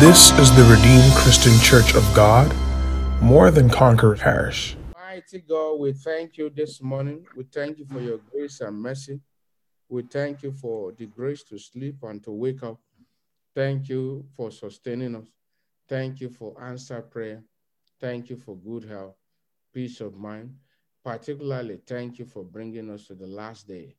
This is the Redeemed Christian Church of God, more than Conqueror Parish. Mighty God, we thank you this morning. We thank you for your grace and mercy. We thank you for the grace to sleep and to wake up. Thank you for sustaining us. Thank you for answer prayer. Thank you for good health, peace of mind. Particularly, thank you for bringing us to the last day,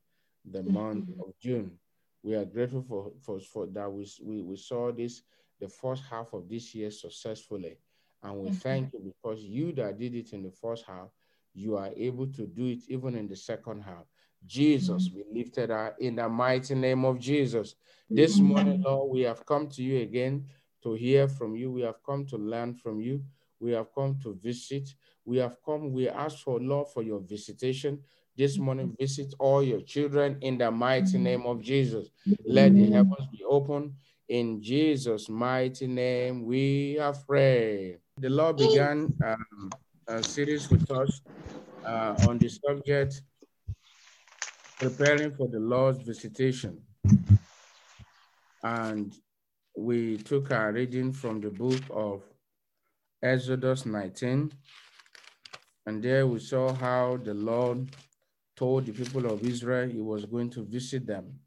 the month of June. We are grateful for, for, for that we, we, we saw this, the first half of this year successfully. And we mm-hmm. thank you because you that did it in the first half, you are able to do it even in the second half. Jesus, mm-hmm. we lifted her in the mighty name of Jesus. This mm-hmm. morning, Lord, we have come to you again to hear from you. We have come to learn from you. We have come to visit. We have come, we ask for, Lord, for your visitation. This morning, visit all your children in the mighty name of Jesus. Let the heavens be open. In Jesus' mighty name, we have prayed. The Lord began um, a series with us uh, on the subject preparing for the Lord's visitation. And we took our reading from the book of Exodus 19. And there we saw how the Lord told the people of Israel he was going to visit them.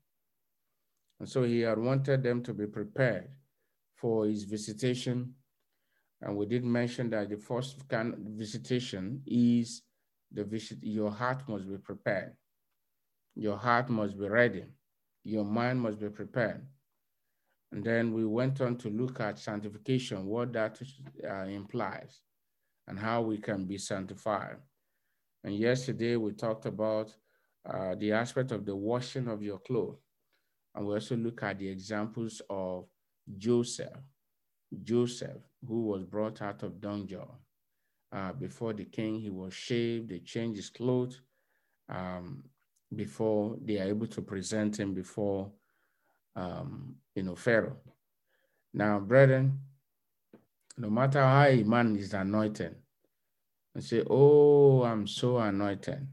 And so he had wanted them to be prepared for his visitation. And we did mention that the first kind of visitation is the visit, your heart must be prepared. Your heart must be ready. Your mind must be prepared. And then we went on to look at sanctification, what that uh, implies, and how we can be sanctified. And yesterday we talked about uh, the aspect of the washing of your clothes. And we also look at the examples of Joseph, Joseph, who was brought out of dungeon. Uh, before the king, he was shaved, they changed his clothes um, before they are able to present him before um, you know, Pharaoh. Now, brethren, no matter how a man is anointed, and say, Oh, I'm so anointed.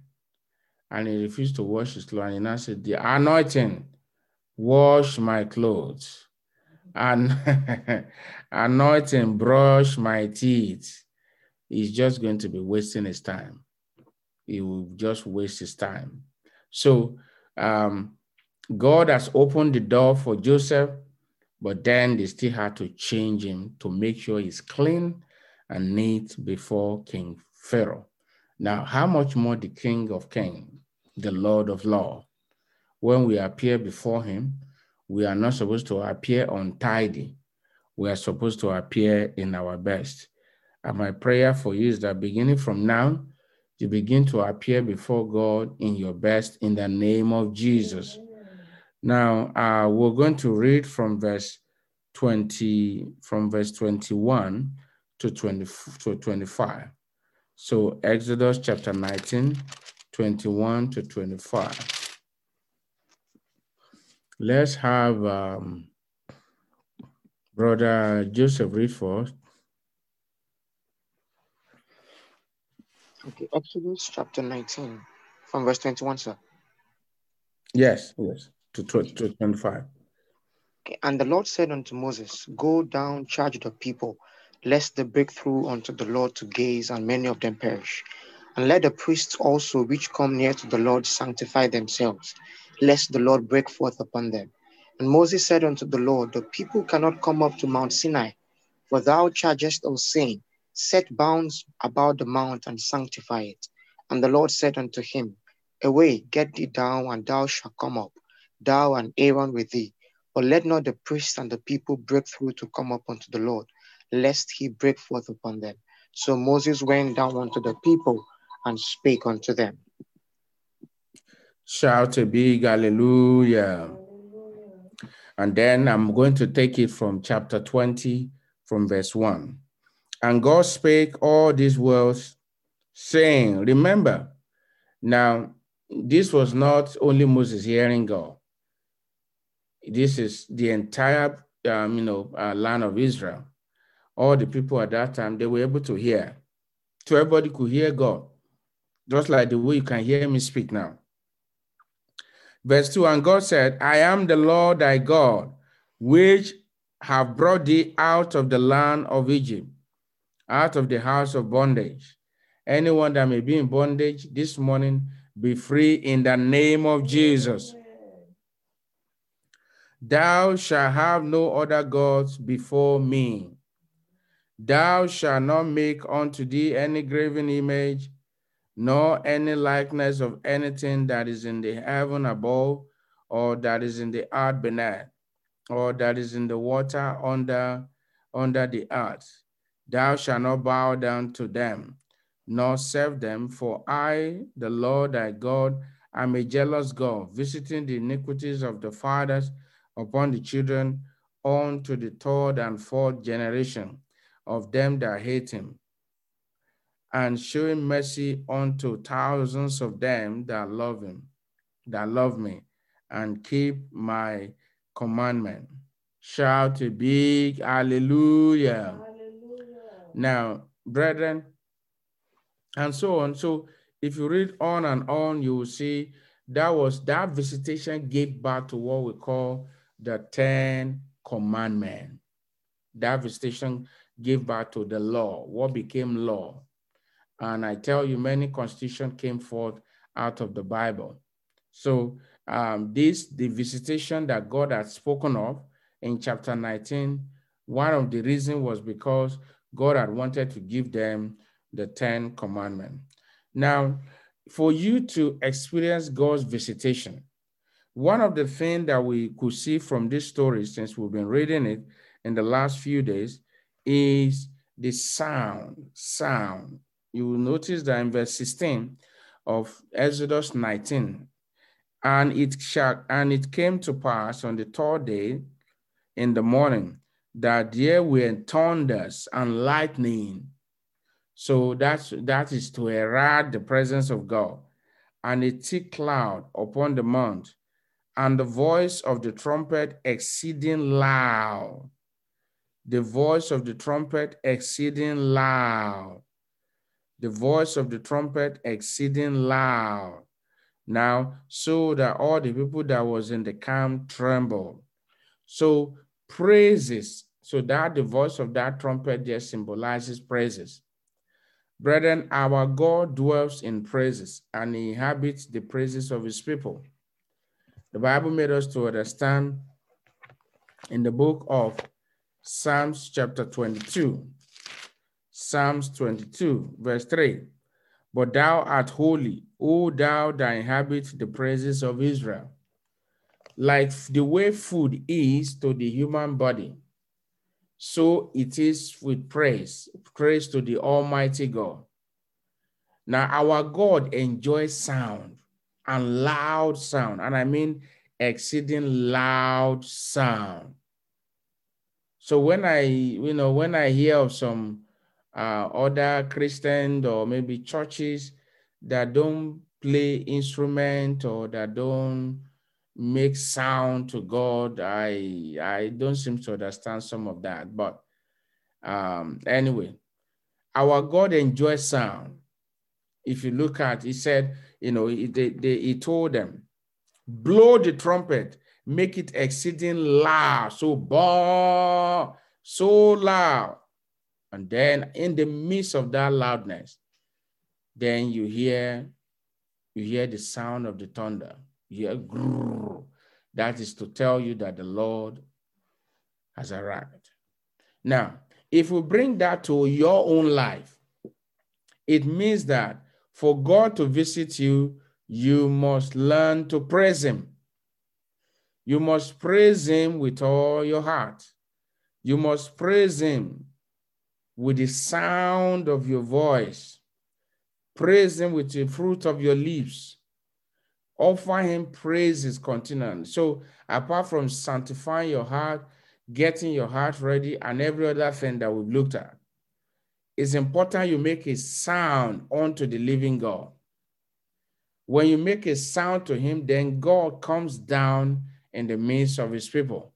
And he refused to wash his clothes. And he now said, The anointing, wash my clothes. And anointing, brush my teeth. He's just going to be wasting his time. He will just waste his time. So um, God has opened the door for Joseph, but then they still had to change him to make sure he's clean and neat before King Pharaoh. Now, how much more the King of Kings, the Lord of Law? When we appear before him, we are not supposed to appear untidy. We are supposed to appear in our best. And my prayer for you is that beginning from now, you begin to appear before God in your best in the name of Jesus. Now, uh, we're going to read from verse 20, from verse 21 to 20 to 25. So Exodus chapter 19, 21 to 25. Let's have um, Brother Joseph read for us. Okay, Exodus chapter 19, from verse 21, sir. Yes, yes, to, to, to 25. Okay, and the Lord said unto Moses, Go down, charge the people, lest they break through unto the Lord to gaze, and many of them perish. And let the priests also which come near to the Lord sanctify themselves, lest the Lord break forth upon them. And Moses said unto the Lord, The people cannot come up to Mount Sinai, for thou chargest us, saying, Set bounds about the mount and sanctify it. And the Lord said unto him, Away, get thee down, and thou shalt come up, thou and Aaron with thee. But let not the priests and the people break through to come up unto the Lord, lest he break forth upon them. So Moses went down unto the people and spake unto them. Shout a big hallelujah. And then I'm going to take it from chapter 20, from verse 1. And God spake all these words, saying, Remember, now this was not only Moses hearing God. This is the entire, um, you know, uh, land of Israel. All the people at that time, they were able to hear. So everybody could hear God, just like the way you can hear me speak now. Verse 2 And God said, I am the Lord thy God, which have brought thee out of the land of Egypt, out of the house of bondage. Anyone that may be in bondage this morning, be free in the name of Jesus. Thou shalt have no other gods before me. Thou shalt not make unto thee any graven image, nor any likeness of anything that is in the heaven above, or that is in the earth beneath, or that is in the water under, under the earth. Thou shalt not bow down to them, nor serve them, for I, the Lord thy God, am a jealous God, visiting the iniquities of the fathers upon the children unto the third and fourth generation of them that hate him, and showing mercy unto thousands of them that love him, that love me, and keep my commandment. Shout a big hallelujah. hallelujah. Now, brethren, and so on. So if you read on and on, you will see that was that visitation gave birth to what we call the Ten Commandments. That visitation gave birth to the law, what became law. And I tell you, many constitutions came forth out of the Bible. So um, this, the visitation that God had spoken of in chapter 19, one of the reasons was because God had wanted to give them the 10 commandments. Now, for you to experience God's visitation, one of the things that we could see from this story, since we've been reading it in the last few days, is the sound. Sound. You will notice that in verse 16 of Exodus 19, and it shall, and it came to pass on the third day in the morning that there were thunders and lightning. So that's that is to herald the presence of God, and a thick cloud upon the mount, and the voice of the trumpet exceeding loud. The voice of the trumpet exceeding loud. The voice of the trumpet exceeding loud. Now, so that all the people that was in the camp trembled. So praises, so that the voice of that trumpet just symbolizes praises. Brethren, our God dwells in praises and he inhabits the praises of his people. The Bible made us to understand in the book of Psalms chapter 22, Psalms 22, verse 3. But thou art holy, O thou that inhabit the praises of Israel. Like the way food is to the human body, so it is with praise, praise to the Almighty God. Now, our God enjoys sound and loud sound, and I mean exceeding loud sound. So when I, you know, when I hear of some uh, other Christian or maybe churches that don't play instrument or that don't make sound to God. I I don't seem to understand some of that, but um, anyway, our God enjoys sound. If you look at, he said, you know, he, they, they, he told them, blow the trumpet, make it exceeding loud, so bah, so loud and then in the midst of that loudness, then you hear you hear the sound of the thunder. You hear grrr. That is to tell you that the Lord has arrived. Now, if we bring that to your own life, it means that for God to visit you, you must learn to praise Him. You must praise Him with all your heart. You must praise Him with the sound of your voice. Praise him with the fruit of your lips. Offer him praises continually. So, apart from sanctifying your heart, getting your heart ready, and every other thing that we've looked at, it's important you make a sound unto the living God. When you make a sound to him, then God comes down in the midst of his people.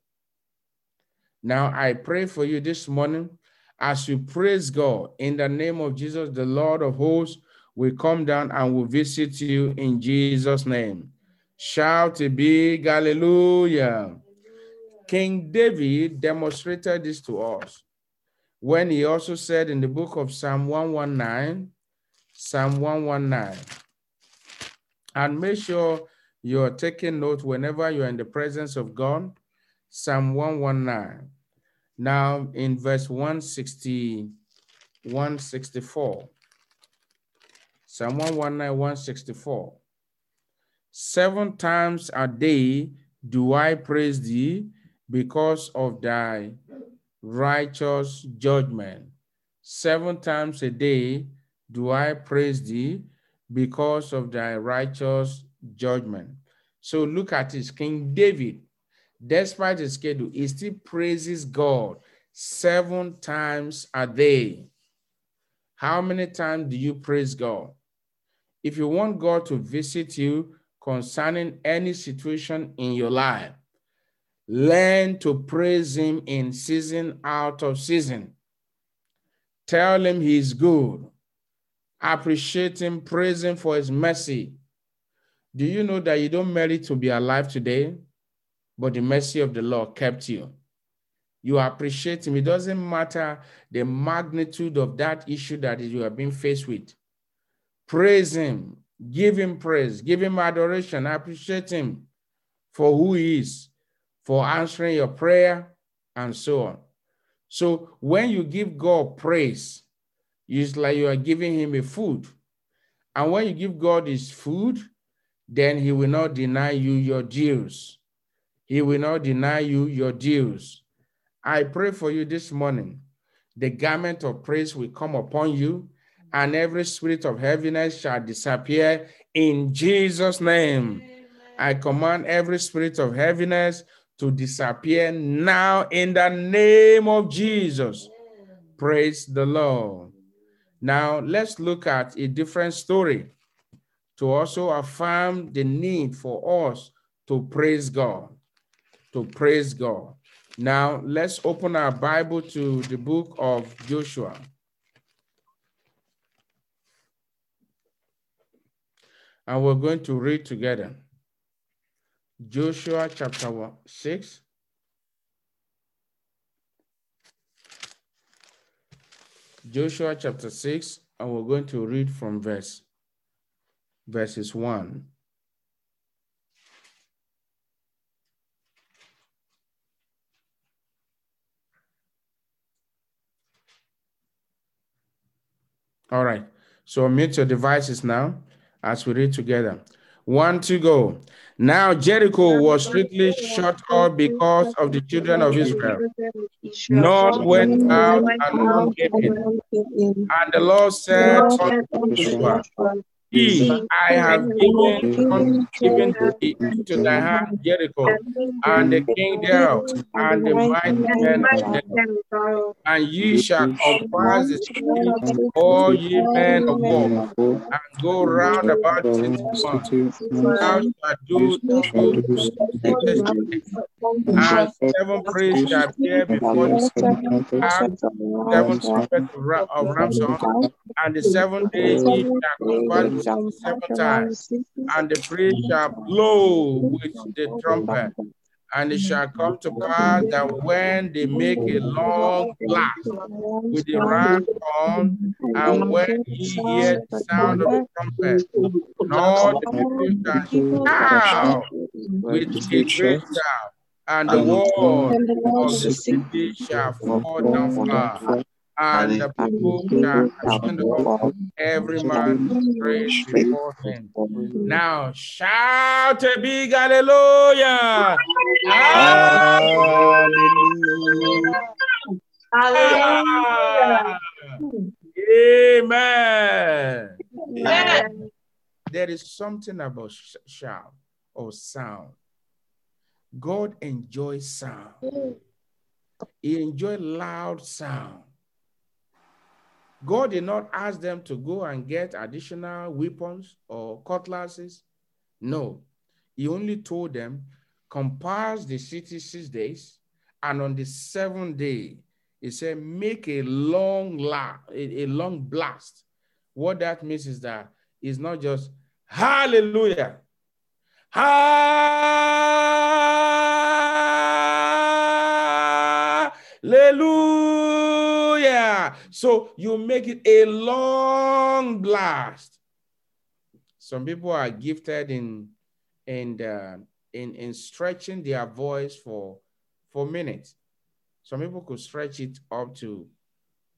Now, I pray for you this morning as you praise God in the name of Jesus, the Lord of hosts will come down and will visit you in Jesus' name. Shout a big hallelujah. King David demonstrated this to us when he also said in the book of Psalm 119, Psalm 119, and make sure you're taking note whenever you're in the presence of God, Psalm 119. Now in verse 160, 164. Psalm 119, 164. Seven times a day do I praise thee because of thy righteous judgment. Seven times a day do I praise thee because of thy righteous judgment. So look at this King David, despite his schedule, he still praises God seven times a day. How many times do you praise God? If you want God to visit you concerning any situation in your life, learn to praise Him in season out of season. Tell Him He's good. Appreciate Him, praise Him for His mercy. Do you know that you don't merit to be alive today, but the mercy of the Lord kept you? You appreciate Him. It doesn't matter the magnitude of that issue that you have been faced with. Praise Him, give Him praise, give Him adoration, appreciate Him for who He is, for answering your prayer, and so on. So when you give God praise, it's like you are giving Him a food. And when you give God His food, then he will not deny you your dues. He will not deny you your dues. I pray for you this morning. The garment of praise will come upon you, and every spirit of heaviness shall disappear in Jesus' name. I command every spirit of heaviness to disappear now in the name of Jesus. Praise the Lord. Now, let's look at a different story to also affirm the need for us to praise God, to praise God. Now, let's open our Bible to the book of Joshua. And we're going to read together. Joshua chapter 6. Joshua chapter 6, and we're going to read from verse verses 1. All right, so mute your devices now as we read together. One to go. Now Jericho was strictly shut up because of the children of Israel. None went out and none came in. And the Lord said unto Joshua, I have given, given into thy hand Jericho, and the king thereof, and the mighty men of thereof. And ye shall compass the city, all ye men of war, and go round about the city. Thou shalt do and seven priests shall appear before the seven trumpets of Ramson, and the seven days ye shall compass seven times, and the priest shall blow with the trumpet. And it shall come to pass that when they make a long blast with the ram's horn, and when ye hear the sound of the trumpet, all the people shall shout with a great shout, and the wall of the city shall fall down flat and the people ascend up every man praise before him. Now shout a big hallelujah! Hallelujah! hallelujah. Amen. Amen. There is something about shout or sound. God enjoys sound. He enjoys loud sound. God did not ask them to go and get additional weapons or cutlasses. No, he only told them, compass the city six days, and on the seventh day, he said, make a long la a, a long blast. What that means is that it's not just hallelujah. Hallelujah. Hallelujah. So you make it a long blast. Some people are gifted in in uh, in in stretching their voice for for minutes. Some people could stretch it up to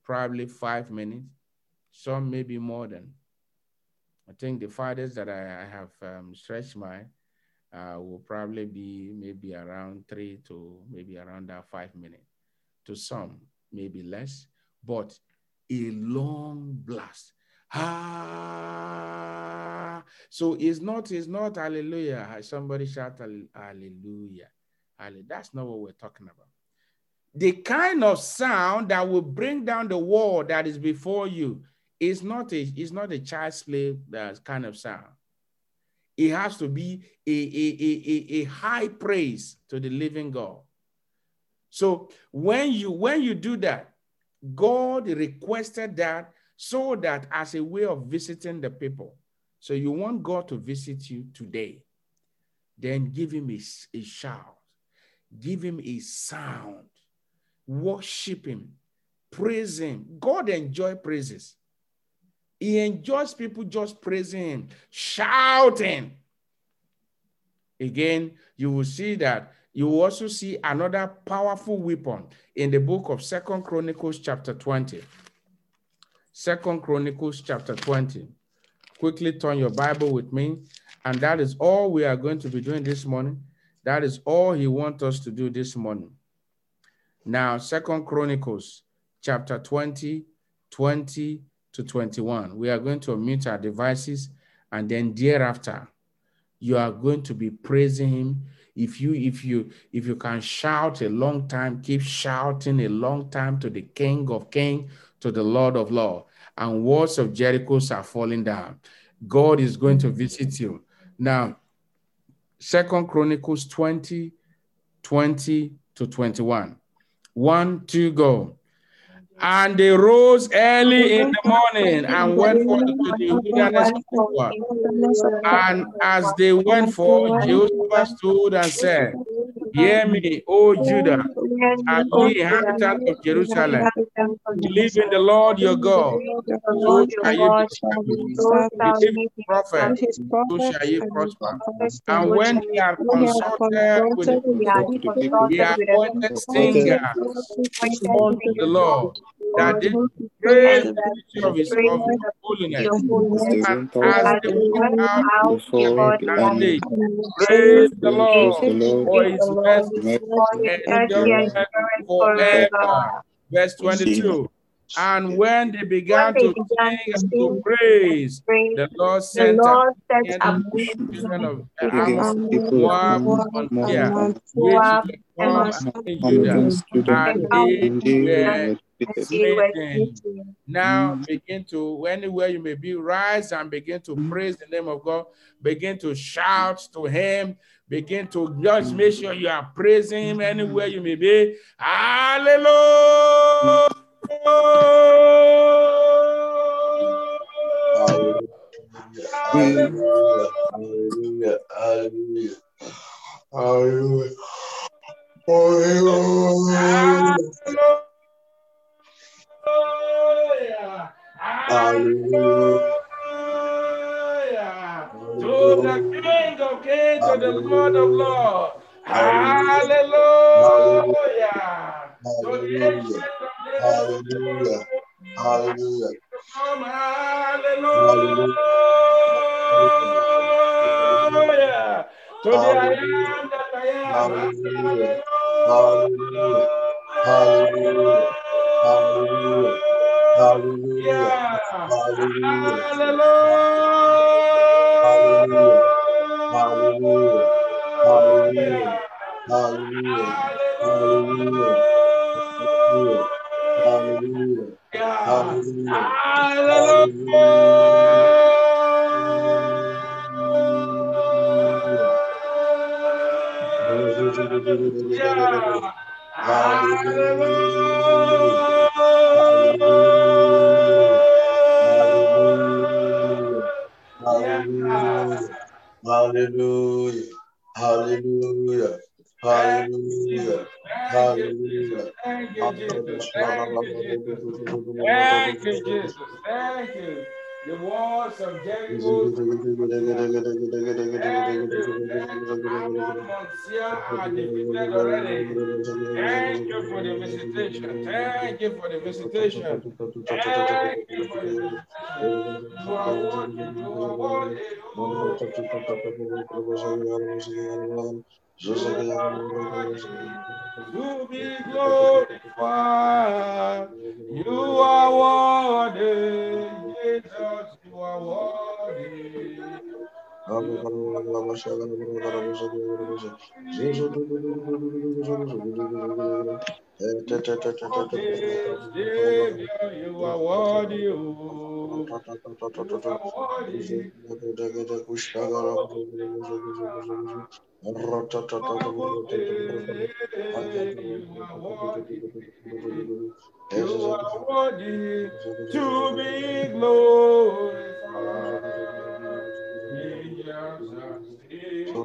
probably five minutes. Some maybe more than. I think the farthest that I, I have um, stretched my uh, will probably be maybe around three to maybe around that five minutes. To some, maybe less, but a long blast. Ah, so it's not, it's not hallelujah. Somebody shout hallelujah. That's not what we're talking about. The kind of sound that will bring down the wall that is before you is not a, is not a child's play that kind of sound. It has to be a, a, a, a, high praise to the living God. So when you when you do that, God requested that so that as a way of visiting the people. So you want God to visit you today, then give him a, a shout, give him a sound, worship him, praise him. God enjoy praises. He enjoys people just praising him, shouting. Again, you will see that you also see another powerful weapon in the book of Second Chronicles chapter 20. Second Chronicles chapter 20. Quickly turn your Bible with me. And that is all we are going to be doing this morning. That is all he wants us to do this morning. Now, Second Chronicles chapter 20, 20 to 21. We are going to mute our devices and then thereafter, you are going to be praising him. If you if you if you can shout a long time, keep shouting a long time to the King of Kings, to the Lord of Lords, and walls of Jericho are falling down. God is going to visit you. Now, Second Chronicles 20, 20 to 21. One, two, go. And they rose early in the morning and went forth to the wilderness of And as they went forth, Jehoshaphat stood and said, Hear me, O Judah, and ye inhabitants of Jerusalem. Believe in the Lord your God. So shall you be Believe prophet, so shall you prosper. And when he had consulted with the people, he appointed singers unto the Lord that they praise the of his, of his holiness. And as they went out and they praise the Lord. For his mercy and forever. Verse 22. And when they began when they to began sing and to praise, the Lord sent the sent a children of Ammon, Moab, and Moab, and they were now mm. begin to, anywhere you may be, rise and begin to mm. praise the name of God. Begin to shout to Him. Begin to just make sure you are praising Him mm. anywhere you may be. Hallelujah. Hallelujah. Hallelujah. Hallelujah. Hallelujah. Hallelujah. Hallelujah. Hallelujah. To the King of Kings, to the Lord of Lords. Hallelujah. The ancient of days. Hallelujah. Hallelujah. Hallelujah. To the I. Hallelujah. Hallelujah. Hallelujah. Hallelujah. Hallelujah. Hallelujah. Hallelujah. Hallelujah. Hallelujah. Hallelujah. Hallelujah. Hallelujah. Hallelujah. Hallelujah. Hallelujah. Hallelujah. Hallelujah. Hallelujah. Hallelujah! Hallelujah! Jesus. Thank you, Jesus. Thank you, Jesus. Thank you, Jesus. Thank you. The walls of Jericho. Thank you. Thank you. Ammon, Mount Seir are defeated already. Thank you for the visitation. Thank you for the visitation. Thank you for the visitation. You are worthy. You are worthy. Oh, you are worthy to be glorified. You are worthy, you are worthy. You worthy to be glorified.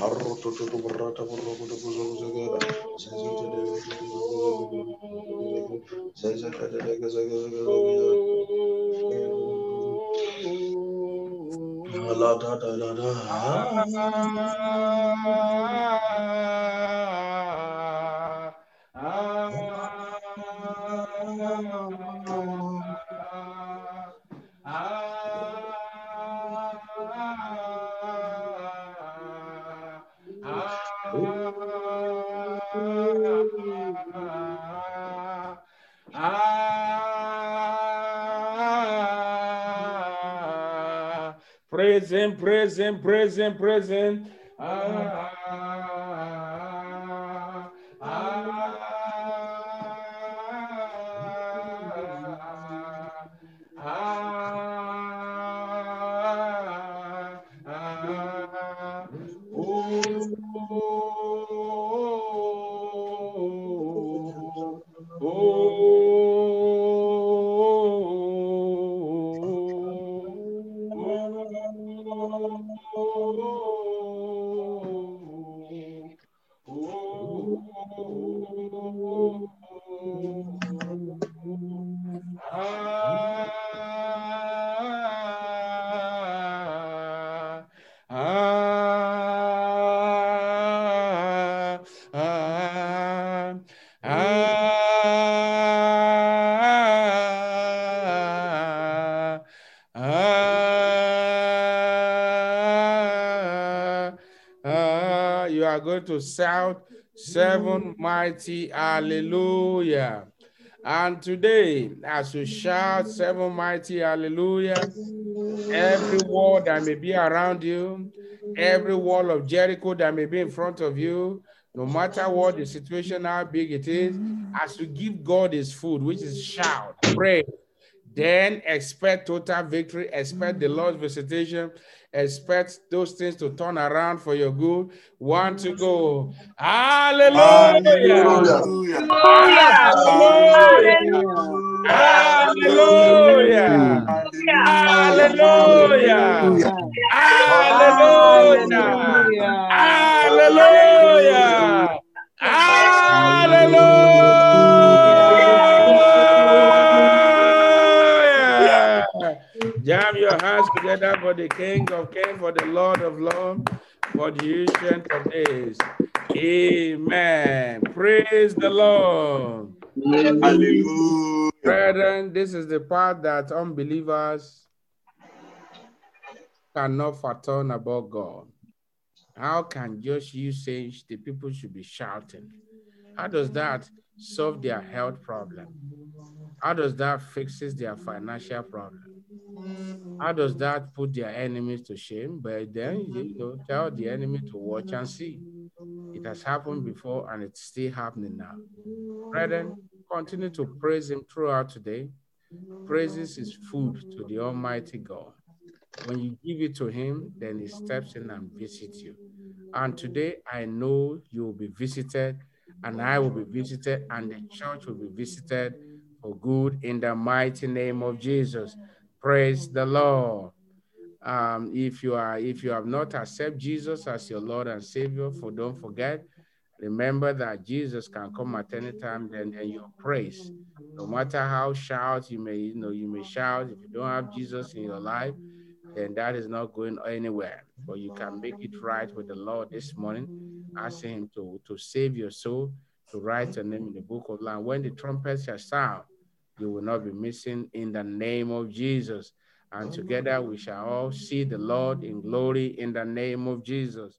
Lord, we are singing Praise praise him. Ah, ah, are going to shout seven mm. mighty hallelujah. And today, as you shout seven mighty hallelujah, every wall that may be around you, every wall of Jericho that may be in front of you, no matter what the situation, how big it is, mm. as you give God his food, which is shout, pray, then expect total victory, expect the Lord's visitation, expect those things to turn around for your good. One to go. Hallelujah. Hallelujah. Hallelujah. Hallelujah. Hallelujah. Hallelujah. Hallelujah. Jam your hands together for the King of Kings, for the Lord of Lords, for the ancient of days. Amen. Praise the Lord. Hallelujah. Brethren, this is the part that unbelievers cannot fathom about God. How can just you say the people should be shouting? How does that solve their health problem? How does that fixes their financial problem? How does that put their enemies to shame? But then you know, tell the enemy to watch and see. It has happened before and it's still happening now. Brethren, continue to praise him throughout today. Praises is food to the Almighty God. When you give it to him, then he steps in and visits you. And today I know you will be visited, and I will be visited, and the church will be visited for good in the mighty name of Jesus. Praise the Lord. Um, if you are if you have not accepted Jesus as your Lord and Savior, for don't forget, remember that Jesus can come at any time. Then, then your praise, no matter how shout you may you know you may shout. If you don't have Jesus in your life, then that is not going anywhere. But you can make it right with the Lord this morning, asking Him to to save your soul, to write your name in the book of life. When the trumpet shall sound, you will not be missing in the name of Jesus. And together we shall all see the Lord in glory in the name of Jesus.